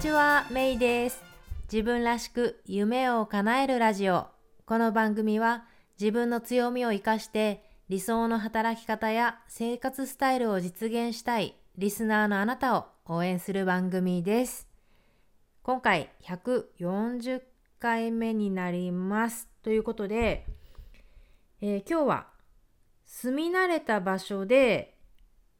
ちは、メイです。自分らしく夢を叶えるラジオ。この番組は自分の強みを生かして理想の働き方や生活スタイルを実現したいリスナーのあなたを応援する番組です。今回140回目になります。ということで、えー今日は住み慣れた場所で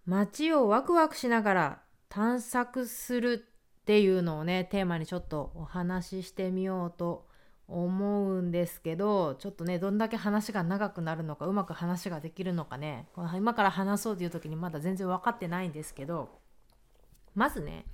街をワクワクしながら探索するっていうのをねテーマにちょっとお話ししてみようと思うんですけどちょっとねどんだけ話が長くなるのかうまく話ができるのかね。この今から話そうという時にまだ全然分かってないんですけどまずね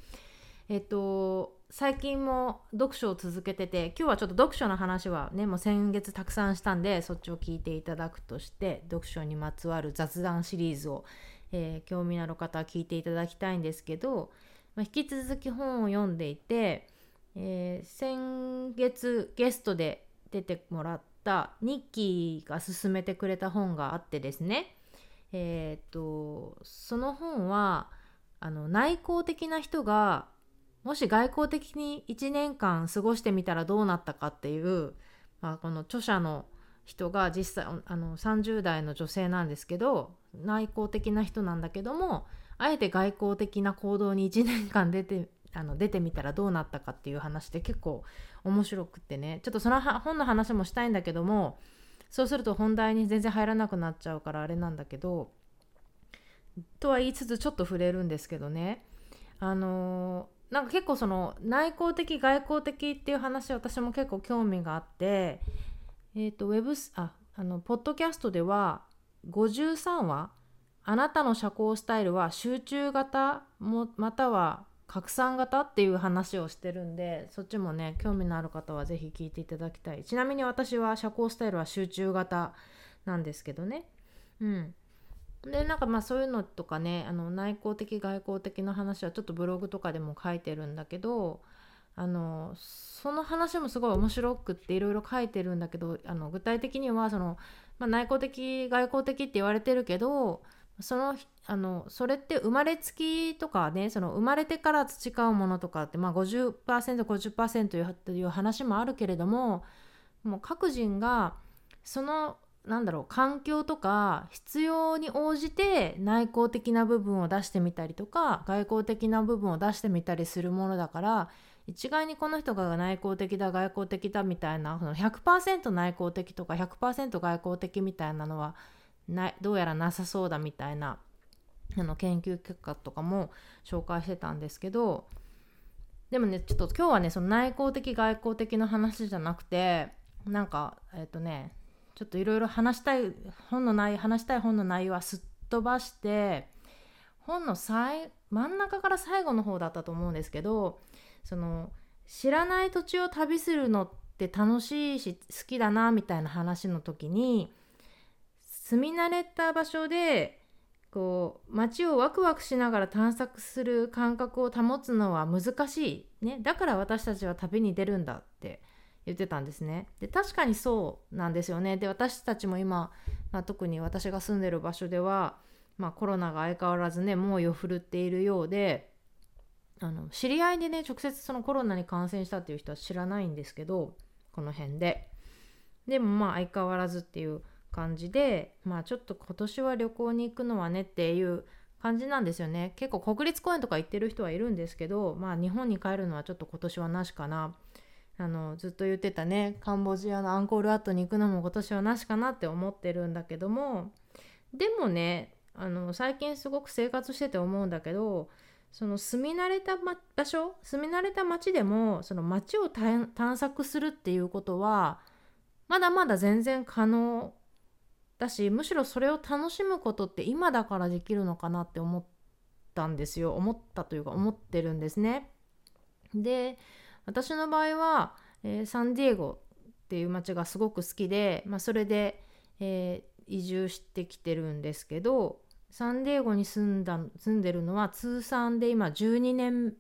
えっと最近も読書を続けてて今日はちょっと読書の話はねもう先月たくさんしたんでそっちを聞いていただくとして読書にまつわる雑談シリーズを、えー興味のある方は聞いていただきたいんですけど、まあ、引き続き本を読んでいて、えー先月ゲストで出てもらったニッキーが勧めてくれた本があってですね。えーっとその本はあの内向的な人がもし外交的に1年間過ごしてみたらどうなったかっていう、まあ、この著者の人が実際あの30代の女性なんですけど内向的な人なんだけどもあえて外交的な行動に1年間出てあの出てみたらどうなったかっていう話で結構面白くってね。ちょっとその本の話もしたいんだけどもそうすると本題に全然入らなくなっちゃうからあれなんだけどとは言いつつちょっと触れるんですけどね。あのーなんか結構その内向的外向的っていう話私も結構興味があってえっ、とウェブスああのポッドキャストでは53話あなたの社交スタイルは集中型もまたは拡散型っていう話をしてるんでそっちもね興味のある方はぜひ聞いていただきたい。ちなみに私は社交スタイルは集中型なんですけどね。うん。でなんかまあそういうのとかねあの内向的外向的の話はちょっとブログとかでも書いてるんだけどあのその話もすごい面白くっていろいろ書いてるんだけどあの具体的にはその、まあ、内向的外向的って言われてるけどそのあのそれって生まれつきとかねその生まれてから培うものとかって、まあ、50%50% いうという話もあるけれどももう各人がそのなんだろう環境とか必要に応じて内向的な部分を出してみたりとか外向的な部分を出してみたりするものだから一概にこの人が内向的だ外向的だみたいなその100%内向的とか100%外向的みたいなのはなどうやらなさそうだみたいなあの研究結果とかも紹介してたんですけどでもねちょっと今日はねその内向的外向的の話じゃなくてなんかえっ、とねちょっといろいろ話したい本の内容話したい本の内容はすっ飛ばして本の最真ん中から最後の方だったと思うんですけどその知らない土地を旅するのって楽しいし好きだなみたいな話の時に住み慣れた場所でこう街をワクワクしながら探索する感覚を保つのは難しい、ね、だから私たちは旅に出るんだって言ってたんですね。で確かにそうなんですよね。で私たちも今、まあ、特に私が住んでる場所では、まあ、コロナが相変わらずね猛威を振るっているようであの知り合いでね直接そのコロナに感染したっていう人は知らないんですけどこの辺で。でもまあ相変わらずっていう感じでまあちょっと今年は旅行に行くのはねっていう感じなんですよね。結構国立公園とか行ってる人はいるんですけどまあ日本に帰るのはちょっと今年はなしかな。あのずっと言ってたねカンボジアのアンコールワットに行くのも今年はなしかなって思ってるんだけどもでもねあの最近すごく生活してて思うんだけどその住み慣れた、ま、場所住み慣れた街でもその街を探索するっていうことはまだまだ全然可能だしむしろそれを楽しむことって今だからできるのかなって思ったんですよ思ったというか思ってるんですね。で私の場合は、えーサンディエゴっていう街がすごく好きで、まあ、それで、えー移住してきてるんですけどサンディエゴに住んだ住んでるのは通算で今12年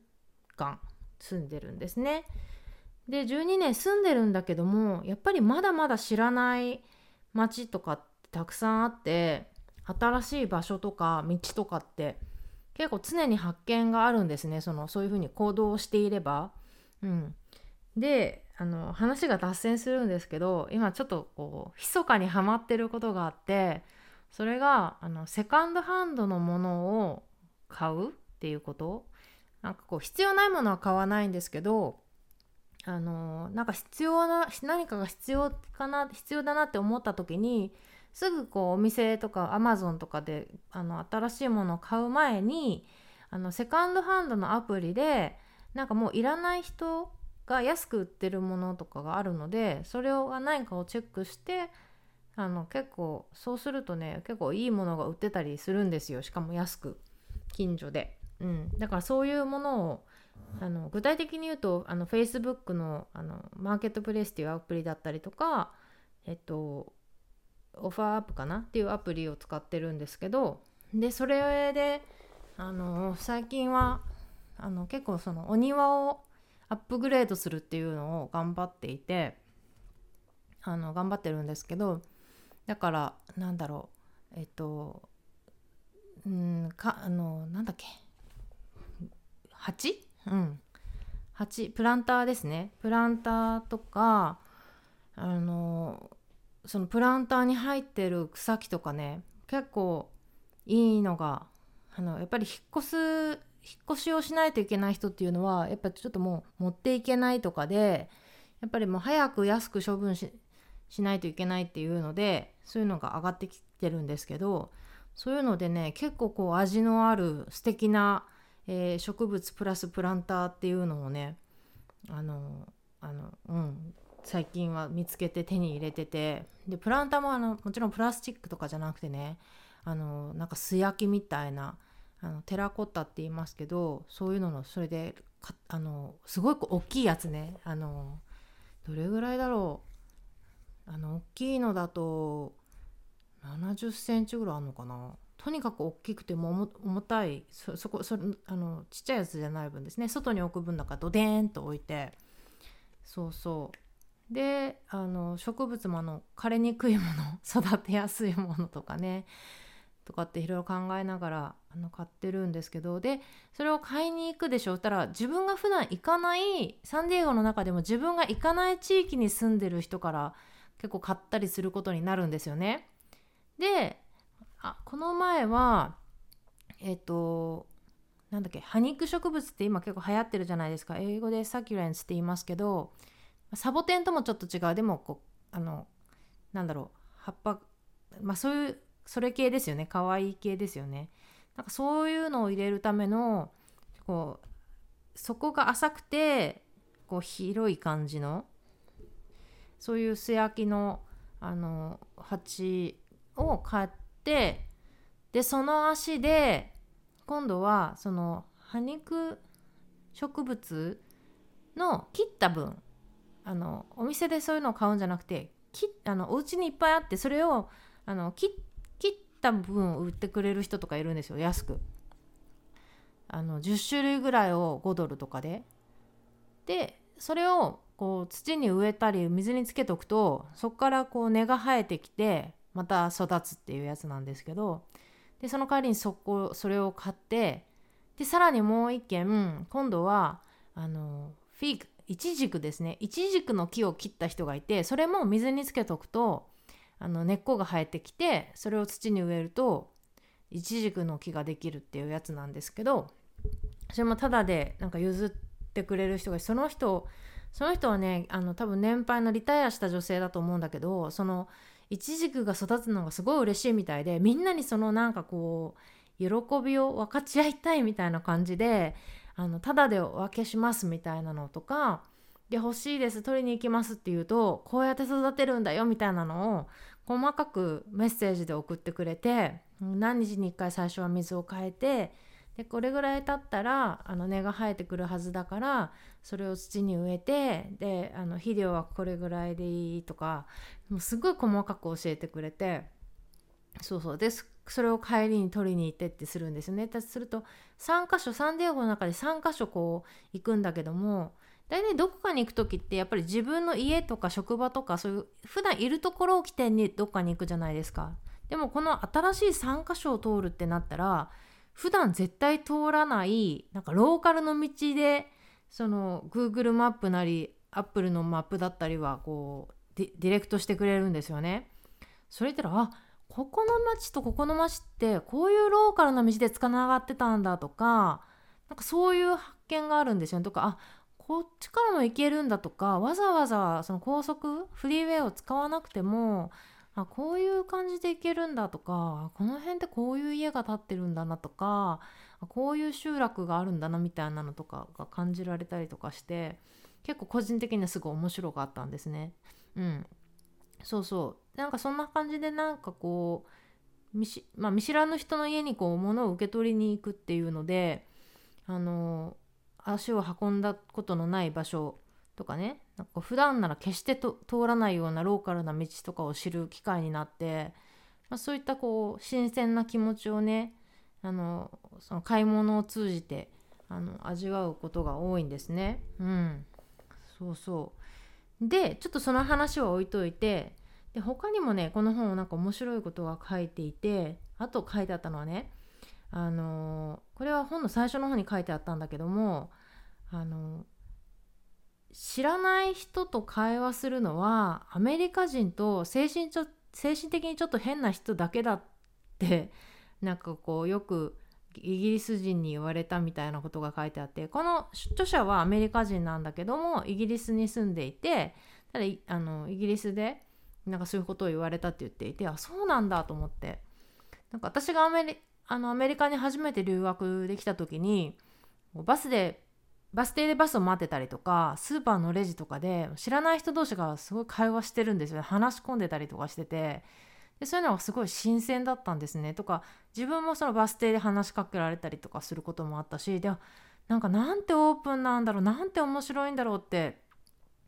間住んでるんですね。で12年住んでるんだけどもやっぱりまだまだ知らない街とかってたくさんあって新しい場所とか道とかって結構常に発見があるんですね。そのそういうふうに行動をしていれば。うん、であの話が脱線するんですけど今ちょっとこう密かにはまってることがあってそれがあのセカンドハンドのものを買うっていうこと。なんかこう必要ないものは買わないんですけどあのなんか必要な何かが必要かな必要だなって思った時にすぐこうお店とかアマゾンとかであの新しいものを買う前にあのセカンドハンドのアプリでなんかもういらない人が安く売ってるものとかがあるのでそれを何かをチェックしてあの結構そうするとね結構いいものが売ってたりするんですよ。しかも安く。近所で、うん、だからそういうものをあの具体的に言うとあの Facebook のあのマーケットプレイスっていうアプリだったりとかえっとオファーアップかな？っていうアプリを使ってるんですけどでそれであの最近はあの結構そのお庭をアップグレードするっていうのを頑張っていてあの頑張ってるんですけどだからなんだろうえっとうんかあのなんだっけ鉢うん。鉢プランターですね。プランターとかあのそのプランターに入ってる草木とかね結構いいのがあのやっぱり引っ越す引っ越しをしないといけない人っていうのはやっぱちょっともう持っていけないとかでやっぱりもう早く安く処分しないといけないっていうのでそういうのが上がってきてるんですけどそういうのでね結構こう味のある素敵な、えー、植物プラスプランターっていうのをねあの最近は見つけて手に入れてて。でプランターもあのもちろんプラスチックとかじゃなくてねあのなんか素焼きみたいなあのテラコッタって言いますけどそういうののそれであのすごい大きいやつね。あのどれぐらいだろう。あの大きいのだと70センチぐらいあるのかな。とにかく大きくても重たいそそこそあのちっちゃいやつじゃない分ですね。外に置く分だからドデーンと置いて。そうそう。であの植物もあの枯れにくいもの 育てやすいものとかねとかっていろいろ考えながらあの買ってるんですけどでそれを買いに行くでしょったら自分が普段行かないサンディエゴの中でも自分が行かない地域に住んでる人から結構買ったりすることになるんですよね。であこの前はえっ、となんだっけ葉肉植物って今結構流行ってるじゃないですか英語でサキュレンスって言いますけどサボテンともちょっと違う。でもこうあのなんだろう葉っぱまあそういうそれ系ですよね。可愛い系ですよね。なんかそういうのを入れるためのこう底が浅くてこう広い感じのそういう素焼きのあの鉢を買ってでその足で今度はその葉肉植物の切った分あのお店でそういうのを買うんじゃなくてきあのお家にいっぱいあってそれをあの切った分を売ってくれる人とかいるんですよ安く。あの10種類ぐらいを5ドルとかで。でそれをこう土に植えたり水につけとくとそこからこう根が生えてきてまた育つっていうやつなんですけどでその代わりにそこそれを買ってでさらにもう一軒今度はあのフィグ。イチジクですね。イチジクの木を切った人がいてそれも水につけとくとあの根っこが生えてきてそれを土に植えるとイチジクの木ができるっていうやつなんですけどそれもタダでなんか譲ってくれる人がその人その人はねあの多分年配のリタイアした女性だと思うんだけどそのイチジクが育つのがすごい嬉しいみたいでみんなにそのなんかこう喜びを分かち合いたいみたいな感じであのタダでお分けしますみたいなのとかで欲しいです取りに行きますって言うとこうやって育てるんだよみたいなのを細かくメッセージで送ってくれて何日に1回最初は水を変えてでこれぐらい経ったらあの根が生えてくるはずだからそれを土に植えてであの肥料はこれぐらいでいいとかもうすごい細かく教えてくれてそうそうですそれを帰りに取りに行ってってするんですよね。すると3箇所サンディエゴの中で3箇所こう行くんだけども大体どこかに行く時ってやっぱり自分の家とか職場とかそういう普段いるところを起点にどっかに行くじゃないですか。でもこの新しい3箇所を通るってなったら普段絶対通らないなんかローカルの道でその Google マップなり Apple のマップだったりはこうディレクトしてくれるんですよね。それったらあここの町とここの町ってこういうローカルな道でつながってたんだとかなんかそういう発見があるんですよねとかあこっちからも行けるんだとかわざわざその高速フリーウェイを使わなくてもあこういう感じで行けるんだとかこの辺ってこういう家が建ってるんだなとかこういう集落があるんだなみたいなのとかが感じられたりとかして結構個人的にはすごい面白かったんですね。うん、そうそう。なんかそんな感じでなんかこう見し、まあ、見知らぬ人の家にこう物を受け取りに行くっていうのであの足を運んだことのない場所とかねなんか普段なら決して通らないようなローカルな道とかを知る機会になって、まあ、そういったこう新鮮な気持ちをねあのその買い物を通じてあの味わうことが多いんですね。うん、そうそう。でちょっとその話は置いといてで他にもねこの本なんか面白いことが書いていてあと書いてあったのはねあのこれは本の最初の方に書いてあったんだけどもあの知らない人と会話するのはアメリカ人と精神ちょ精神的にちょっと変な人だけだってなんかこうよくイギリス人に言われたみたいなことが書いてあってこの著者はアメリカ人なんだけどもイギリスに住んでいてただあのイギリスでなんかそういうことを言われたって言っていてあそうなんだと思って。なんか私がアメリあのアメリカに初めて留学できた時にバスでバス停でバスを待ってたりとかスーパーのレジとかで知らない人同士がすごい会話してるんですよ話し込んでたりとかしてて。でそういうのがすごい新鮮だったんですね。とか自分もそのバス停で話しかけられたりとかすることもあったしでなんかなんてオープンなんだろうなんて面白いんだろうって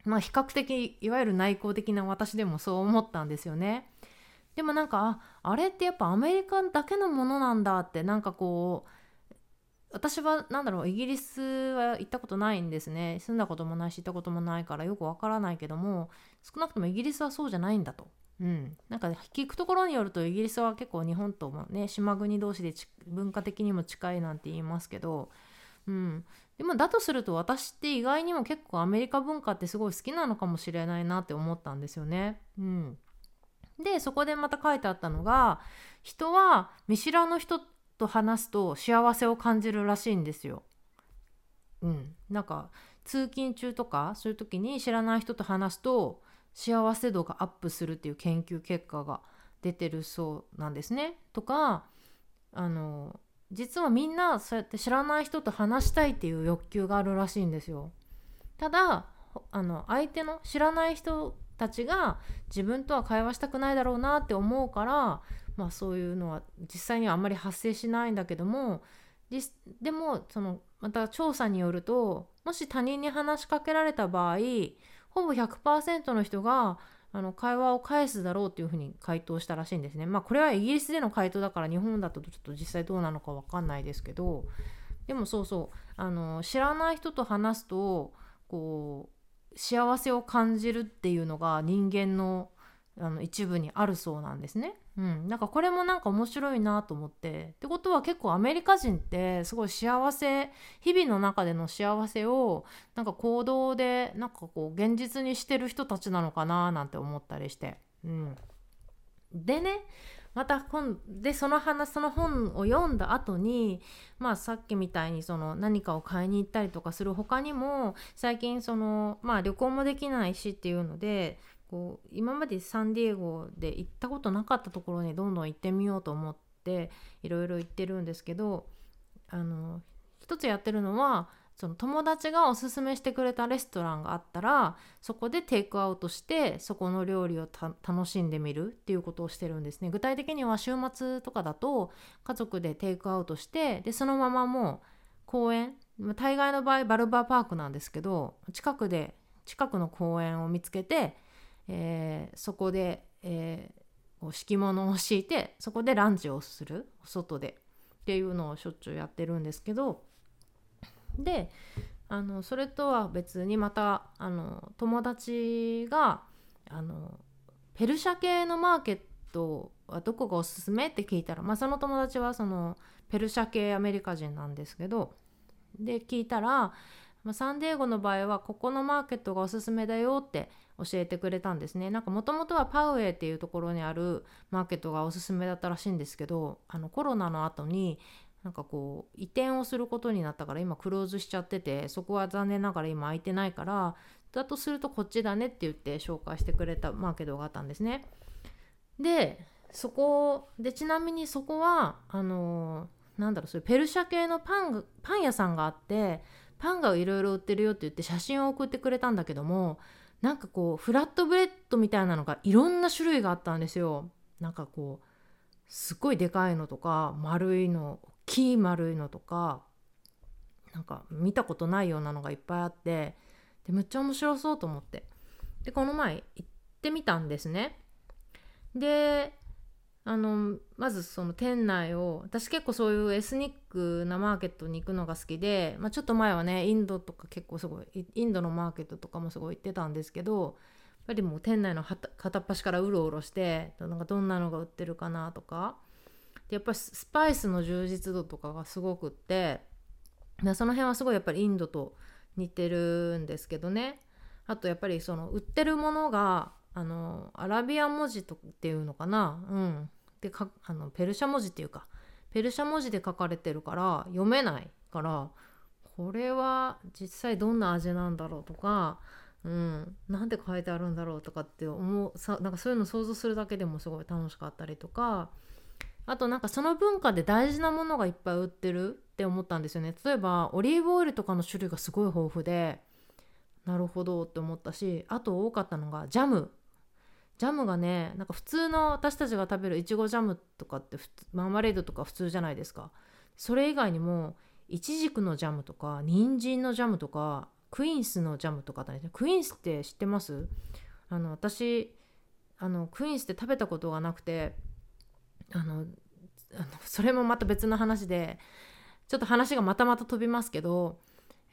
まあ比較的いわゆる内向的な私でもそう思ったんですよね。でもなんかあれってやっぱアメリカだけのものなんだってなんかこう私は何だろうイギリスは行ったことないんですね住んだこともないし行ったこともないからよくわからないけども少なくともイギリスはそうじゃないんだと。うん、なんか聞くところによるとイギリスは結構日本ともね島国同士で文化的にも近いなんて言いますけど、うん、でもだとすると私って意外にも結構アメリカ文化ってすごい好きなのかもしれないなって思ったんですよね。うんでそこでまた書いてあったのが人は見知らぬ人と話すと幸せを感じるらしいんですよ。うん、なんか通勤中とかそういう時に知らない人と話すと幸せ度がアップするっていう研究結果が出てるそうなんですね。とかあの実はみんなそうやって知らない人と話したいっていう欲求があるらしいんですよ。ただあの相手の知らない人たちが自分とは会話したくないだろうなって思うから、まあ、そういうのは実際にはあんまり発生しないんだけどもでもそのまた調査によるともし他人に話しかけられた場合ほぼ100%の人があの会話を返すだろうっていうふうに回答したらしいんですね。まあこれはイギリスでの回答だから日本だとちょっと実際どうなのか分かんないですけどでもそうそうあの知らない人と話すとこう幸せを感じるっていうのが人間のあの一部にあるそうなんですね。うん、なんかこれもなんか面白いなと思ってってことは結構アメリカ人ってすごい幸せ日々の中での幸せをなんか行動でなんかこう現実にしてる人たちなのかななんて思ったりして。うん、でねまた本でその話その本を読んだ後にまあさっきみたいにその何かを買いに行ったりとかする他にも最近そのまあ旅行もできないしっていうのでこう今までサンディエゴで行ったことなかったところにどんどん行ってみようと思っていろいろ行ってるんですけどあの一つやってるのはその友達がおすすめしてくれたレストランがあったらそこでテイクアウトしてそこの料理を楽しんでみるっていうことをしてるんですね。具体的には週末とかだと家族でテイクアウトしてでそのままもう公園大概の場合バルバーパークなんですけど近くで近くの公園を見つけて、えー、そこで、えー、敷物を敷いてそこでランチをする。外で。っていうのをしょっちゅうやってるんですけど。であのそれとは別にまたあの友達があのペルシャ系のマーケットはどこがおすすめって聞いたら、まあ、その友達はそのペルシャ系アメリカ人なんですけど。で聞いたら、まあ、サンディエゴの場合はここのマーケットがおすすめだよって教えてくれたんですねなんかもともとはパウエーっていうところにあるマーケットがおすすめだったらしいんですけどあのコロナの後になんかこう移転をすることになったから今クローズしちゃっててそこは残念ながら今空いてないからだとするとこっちだねって言って紹介してくれたマーケットがあったんですね。でそこでちなみにそこはあのなんだろうそういうペルシャ系のパンパン屋さんがあってパンがいろいろ売ってるよって言って写真を送ってくれたんだけどもなんかこうフラットブレッドみたいなのがいろんな種類があったんですよ。なんかこうすっごいでかいのとか丸いの大きい丸いのとかなんか見たことないようなのがいっぱいあってでむっちゃ面白そうと思ってでこの前行ってみたんですね。であのまずその店内を私結構そういうエスニックなマーケットに行くのが好きで、まあ、ちょっと前はねインドとか結構すごいインドのマーケットとかもすごい行ってたんですけどやっぱりもう店内の片っ端からうろうろしてなんかどんなのが売ってるかなとか。でやっぱりスパイスの充実度とかがすごくってその辺はすごいやっぱりインドと似てるんですけどね。あとやっぱりその売ってるものがあのアラビア文字とっていうのかな。うん。でかあのペルシャ文字っていうかペルシャ文字で書かれてるから読めないからこれは実際どんな味なんだろうとか、うん、なんで書いてあるんだろうとかって思うさなんかそういうの想像するだけでもすごい楽しかったりとかあとなんかその文化で大事なものがいっぱい売ってるって思ったんですよね。例えばオリーブオイルとかの種類がすごい豊富でなるほどって思ったしあと多かったのがジャム。ジャムがねなんか普通の私たちが食べるいちごジャムとかってマーマレードとか普通じゃないですか。それ以外にもいちじくのジャムとか人参のジャムとかクイーンスのジャムとかだね。クイーンスって知ってます？あの私あのクイーンスって食べたことがなくてあのそれもまた別の話でちょっと話がまたまた飛びますけど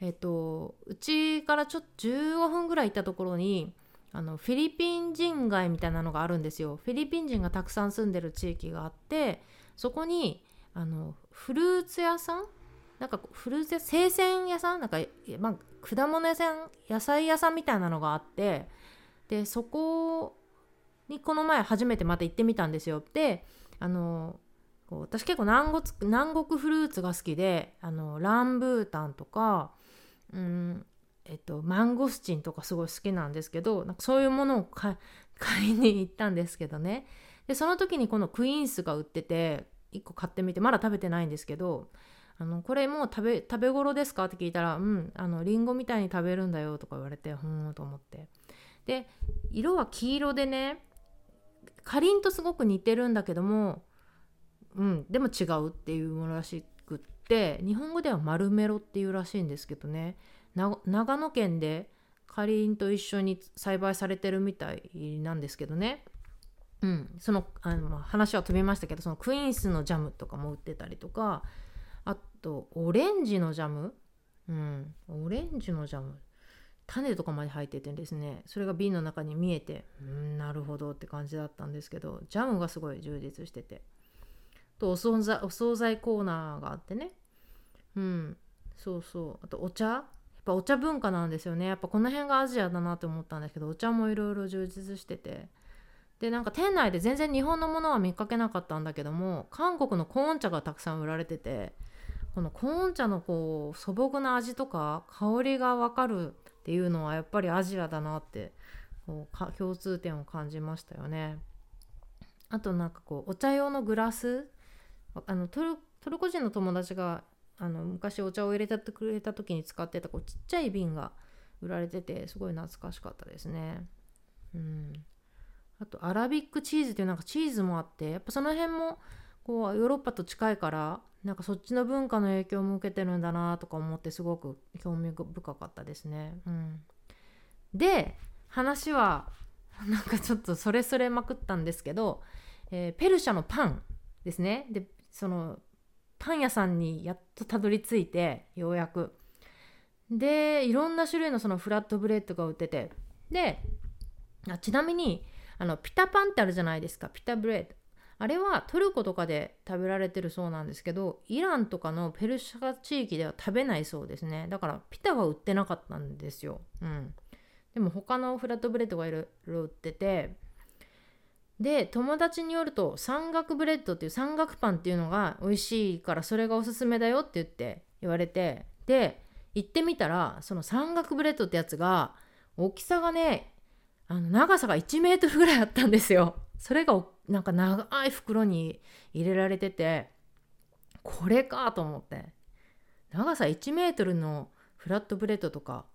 えっとうちからちょっと15分ぐらい行ったところにあのフィリピン人街みたいなのがあるんですよ。フィリピン人がたくさん住んでる地域があってそこにあのフルーツ屋さん？なんかフルーツ生鮮屋さん？なんか、まあ、果物屋さん？野菜屋さんみたいなのがあってでそこにこの前初めてまた行ってみたんですよ。であの私結構南国南国フルーツが好きであのランブータンとか、うん、えっと、マンゴスチンとかすごい好きなんですけどなんかそういうものを 買いに行ったんですけどね。でその時にこのクイーンスが売ってて1個買ってみてまだ食べてないんですけどあのこれもう食べ食べ頃ですか？って聞いたらうんあのリンゴみたいに食べるんだよとか言われてふーんと思って。で色は黄色でねかりんとすごく似てるんだけどもうんでも違うっていうものらしくって日本語では丸メロっていうらしいんですけどね。長野県でかりんと一緒に栽培されてるみたいなんですけどね。うん、そのあの話は飛びましたけどそのクイーンスのジャムとかも売ってたりとかあとオレンジのジャム、うん、オレンジのジャム。種とかまで入っててですね。それが瓶の中に見えてうんなるほどって感じだったんですけどジャムがすごい充実してて。とお惣菜お惣菜コーナーがあってね。うん。そうそう。あとお茶？ぱお茶文化なんですよね。やっぱこの辺がアジアだなって思ったんですけどお茶もいろいろ充実してて。でなんか店内で全然日本のものは見かけなかったんだけども韓国のコーン茶がたくさん売られててこのコーン茶のこう素朴な味とか香りが分かるっていうのはやっぱりアジアだなってこうか共通点を感じましたよね。あとなんかこうお茶用のグラス。あのトルコ人の友達があの昔お茶を入れてくれた時に使ってたこうちっちゃい瓶が売られててすごい懐かしかったですね。うん、あとアラビックチーズっていうなんかチーズもあってやっぱその辺もこうヨーロッパと近いからなんかそっちの文化の影響も受けてるんだなとか思ってすごく興味深かったですね。うん、で話は なんかちょっとそれそれまくったんですけど、えー、ペルシャのパンですねでそのパン屋さんにやっとたどり着いてようやく。でいろんな種類のそのフラットブレッドが売ってて。であちなみにあのピタパンってあるじゃないですか。ピタブレッド。あれはトルコとかで食べられてるそうなんですけどイランとかのペルシャ地域では食べないそうですね。だからピタは売ってなかったんですよ、うん、でも他のフラットブレッドがいろいろ売っててで友達によるとサンガクブレッドっていうサンガクパンっていうのが美味しいからそれがおすすめだよって言って言われてで行ってみたらそのサンガクブレッドってやつが大きさがねあの長さが1メートルぐらいあったんですよ。それがなんか長い袋に入れられててこれかと思って長さ1メートルのフラットブレッドとか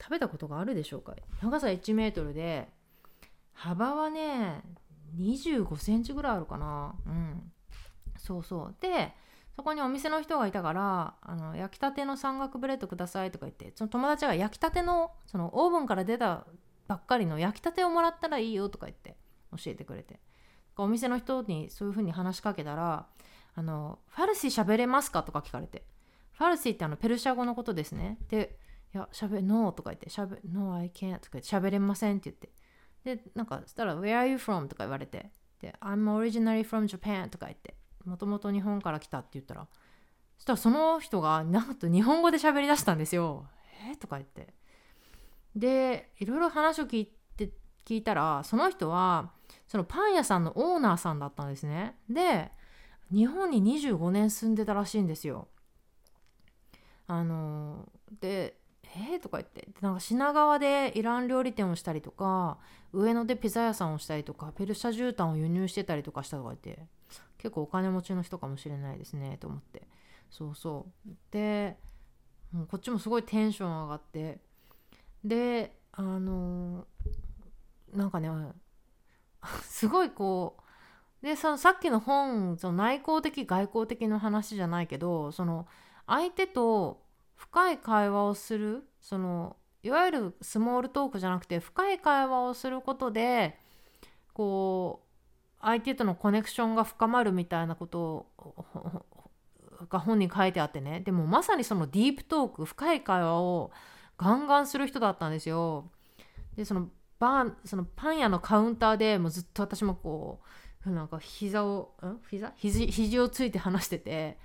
食べたことがあるでしょうか？長さ1メートルで幅はね25センチぐらいあるかな。うん。そうそう。でそこにお店の人がいたからあの焼きたてのサンガクブレッドくださいとか言ってその友達が焼きたてのそのオーブンから出たばっかりの焼きたてをもらったらいいよとか言って教えてくれて。お店の人にそういう風に話しかけたらあのファルシー喋れますかとか聞かれて。ファルシーってあのペルシャ語のことですね。でいや喋 No とか言って喋 No I can't とか言って喋れませんって言って。でなんかしたら Where are you from? とか言われてで I'm originally from Japan とか言ってもともと日本から来たって言ったらそしたらその人がなんと日本語で喋りだしたんですよ。え、とか言って。でいろいろ話を聞いて聞いたらその人はそのパン屋さんのオーナーさんだったんですね。で日本に25年住んでたらしいんですよ。あのでえー、とか言って。なんか品川でイラン料理店をしたりとか上野でピザ屋さんをしたりとかペルシャ絨毯を輸入してたりとかしたとか言って。結構お金持ちの人かもしれないですねと思って。そうそう。でもうこっちもすごいテンション上がって。であのー、なんかね すごいこうでそのさっきの本その内向的外交的の話じゃないけどその相手と深い会話をするそのいわゆるスモールトークじゃなくて深い会話をすることでこう相手とのコネクションが深まるみたいなことが本に書いてあってね。でもまさにそのディープトーク深い会話をガンガンする人だったんですよ。でそのバーそのパン屋のカウンターでもうずっと私もこうなんか膝をん？膝？肘肘をついて話してて。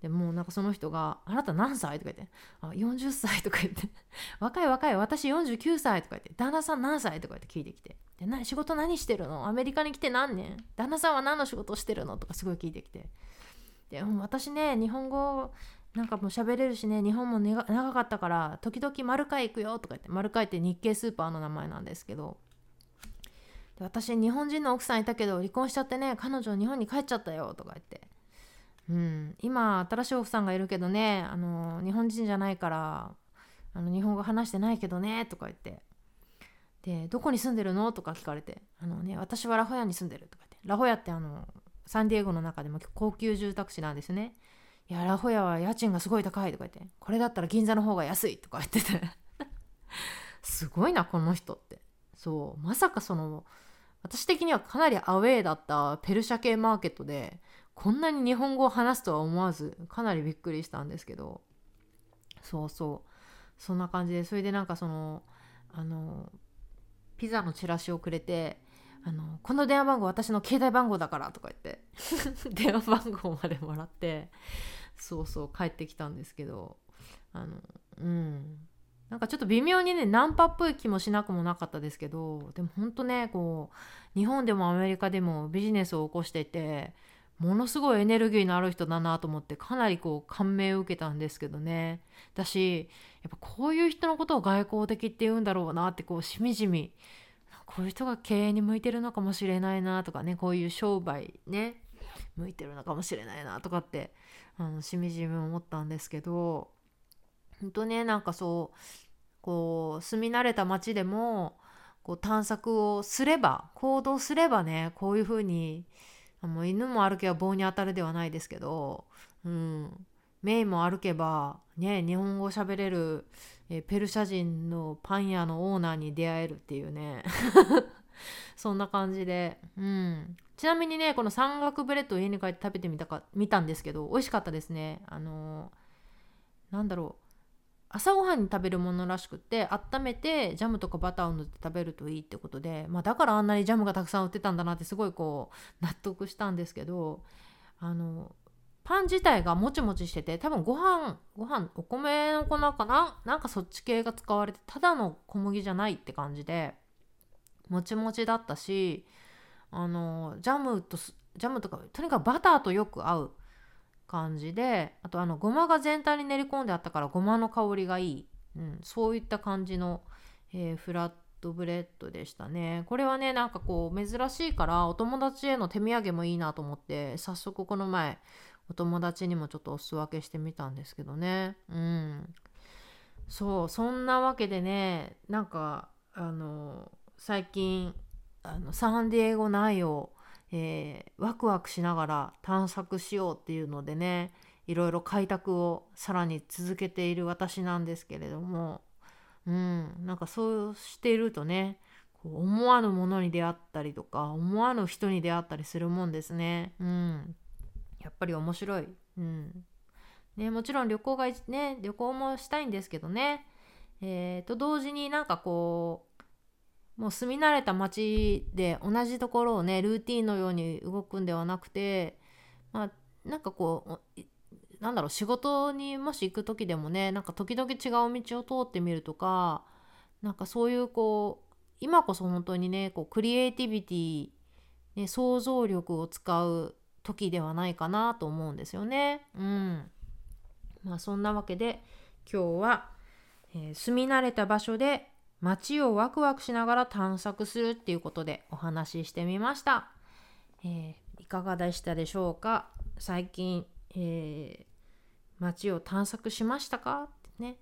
でもうなんかその人が「あなた何歳?」とか言って「あ40歳」とか言って「若い若い私49歳」とか言って「旦那さん何歳?」とか言って聞いてきて「でな仕事何してるのアメリカに来て何年旦那さんは何の仕事してるの?」とかすごい聞いてきてで私ね日本語なんかもう喋れるしね日本も長かったから時々丸海行くよとか言って丸海って日系スーパーの名前なんですけど私日本人の奥さんいたけど離婚しちゃってね彼女日本に帰っちゃったよとか言ってうん、今新しい奥さんがいるけどねあの日本人じゃないからあの日本語話してないけどねとか言って。でどこに住んでるの？とか聞かれて。あのね私はラホヤに住んでる。とか言って。ラホヤってあのサンディエゴの中でも高級住宅地なんですね。いやラホヤは家賃がすごい高い。とか言って。これだったら銀座の方が安い。とか言ってて。すごいなこの人って。そう。まさかその私的にはかなりアウェーだったペルシャ系マーケットでこんなに日本語を話すとは思わずかなりびっくりしたんですけど。そうそう。そんな感じでそれでなんかそのあのピザのチラシをくれてあのこの電話番号私の携帯番号だからとか言って 電話番号までもらってそうそう帰ってきたんですけど。あのうん。なんかちょっと微妙にねナンパっぽい気もしなくもなかったですけどでもほんとねこう日本でもアメリカでもビジネスを起こしていてものすごいエネルギーのある人だなと思ってかなりこう感銘を受けたんですけどね。私やっぱこういう人のことを外交的って言うんだろうなってこうしみじみこういう人が経営に向いてるのかもしれないなとかねこういう商売ね向いてるのかもしれないなとかってあのしみじみ思ったんですけど本当ねなんかそうこう住み慣れた街でもこう探索をすれば行動すればねこういうふうにもう犬も歩けば棒に当たるではないですけど、うん、メイも歩けば、ね、日本語喋れる、えペルシャ人のパン屋のオーナーに出会えるっていうね。そんな感じで、うん、ちなみにねこのサンガクブレッドを家に帰って食べてみたか見たんですけど美味しかったですね。あの、なんだろう。朝ごはんに食べるものらしくて温めてジャムとかバターを塗って食べるといいってことで、まあ、だからあんなにジャムがたくさん売ってたんだなってすごいこう納得したんですけどあのパン自体がもちもちしてて多分ご飯ご飯お米の粉かな？なんかそっち系が使われてただの小麦じゃないって感じでもちもちだったしあのジャムとジャムとかとにかくバターとよく合う感じであとあのごまが全体に練り込んであったからごまの香りがいい、うん、そういった感じの、えー、フラットブレッドでしたね。これはねなんかこう珍しいからお友達への手土産もいいなと思って早速この前お友達にもちょっとお裾分けしてみたんですけどね。うん。そうそんなわけでねなんかあの最近あのサンディエゴ内を、えー、ワクワクしながら探索しようっていうのでねいろいろ開拓をさらに続けている私なんですけれどもうんなんかそうしているとねこう思わぬものに出会ったりとか思わぬ人に出会ったりするもんですね。うん。やっぱり面白い。うん。ねもちろん旅行がね旅行もしたいんですけどね。えー、と同時になんかこうもう住み慣れた街で同じところをねルーティンのように動くんではなくてまあなんかこうなんだろう仕事にもし行く時でもねなんか時々違う道を通ってみるとかなんかそういうこう今こそ本当にねこうクリエイティビティ、ね、想像力を使う時ではないかなと思うんですよね。うん。まあそんなわけで今日は、えー、住み慣れた場所で街をワクワクしながら探索するっていうことでお話ししてみました。えー、いかがでしたでしょうか？最近、えー、街を探索しましたか？ね、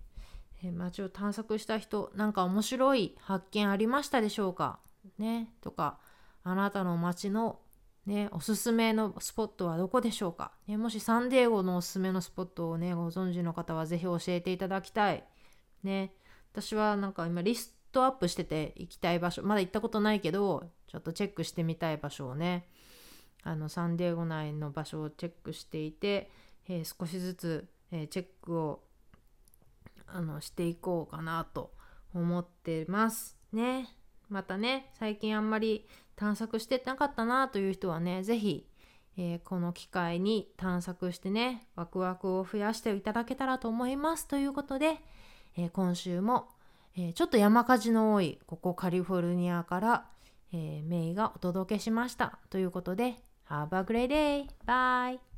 えー、街を探索した人なんか面白い発見ありましたでしょうか？ね。とかあなたの街のね、おすすめのスポットはどこでしょうか、ね、もしサンディエゴのおすすめのスポットをね、ご存知の方はぜひ教えていただきたい。ね、私はなんか今リストアップしてて行きたい場所、まだ行ったことないけど、ちょっとチェックしてみたい場所をね、あのサンディエゴ内の場所をチェックしていて、えー、少しずつ、えー、チェックをあのしていこうかなと思ってます。ね。またね、最近あんまり探索してなかったなという人はね、是非、えー、この機会に探索してね、ワクワクを増やしていただけたらと思います。ということで、えー、今週も、えー、ちょっと山火事の多い、ここカリフォルニアから、えメイがお届けしました。ということで、Have a great day! Bye!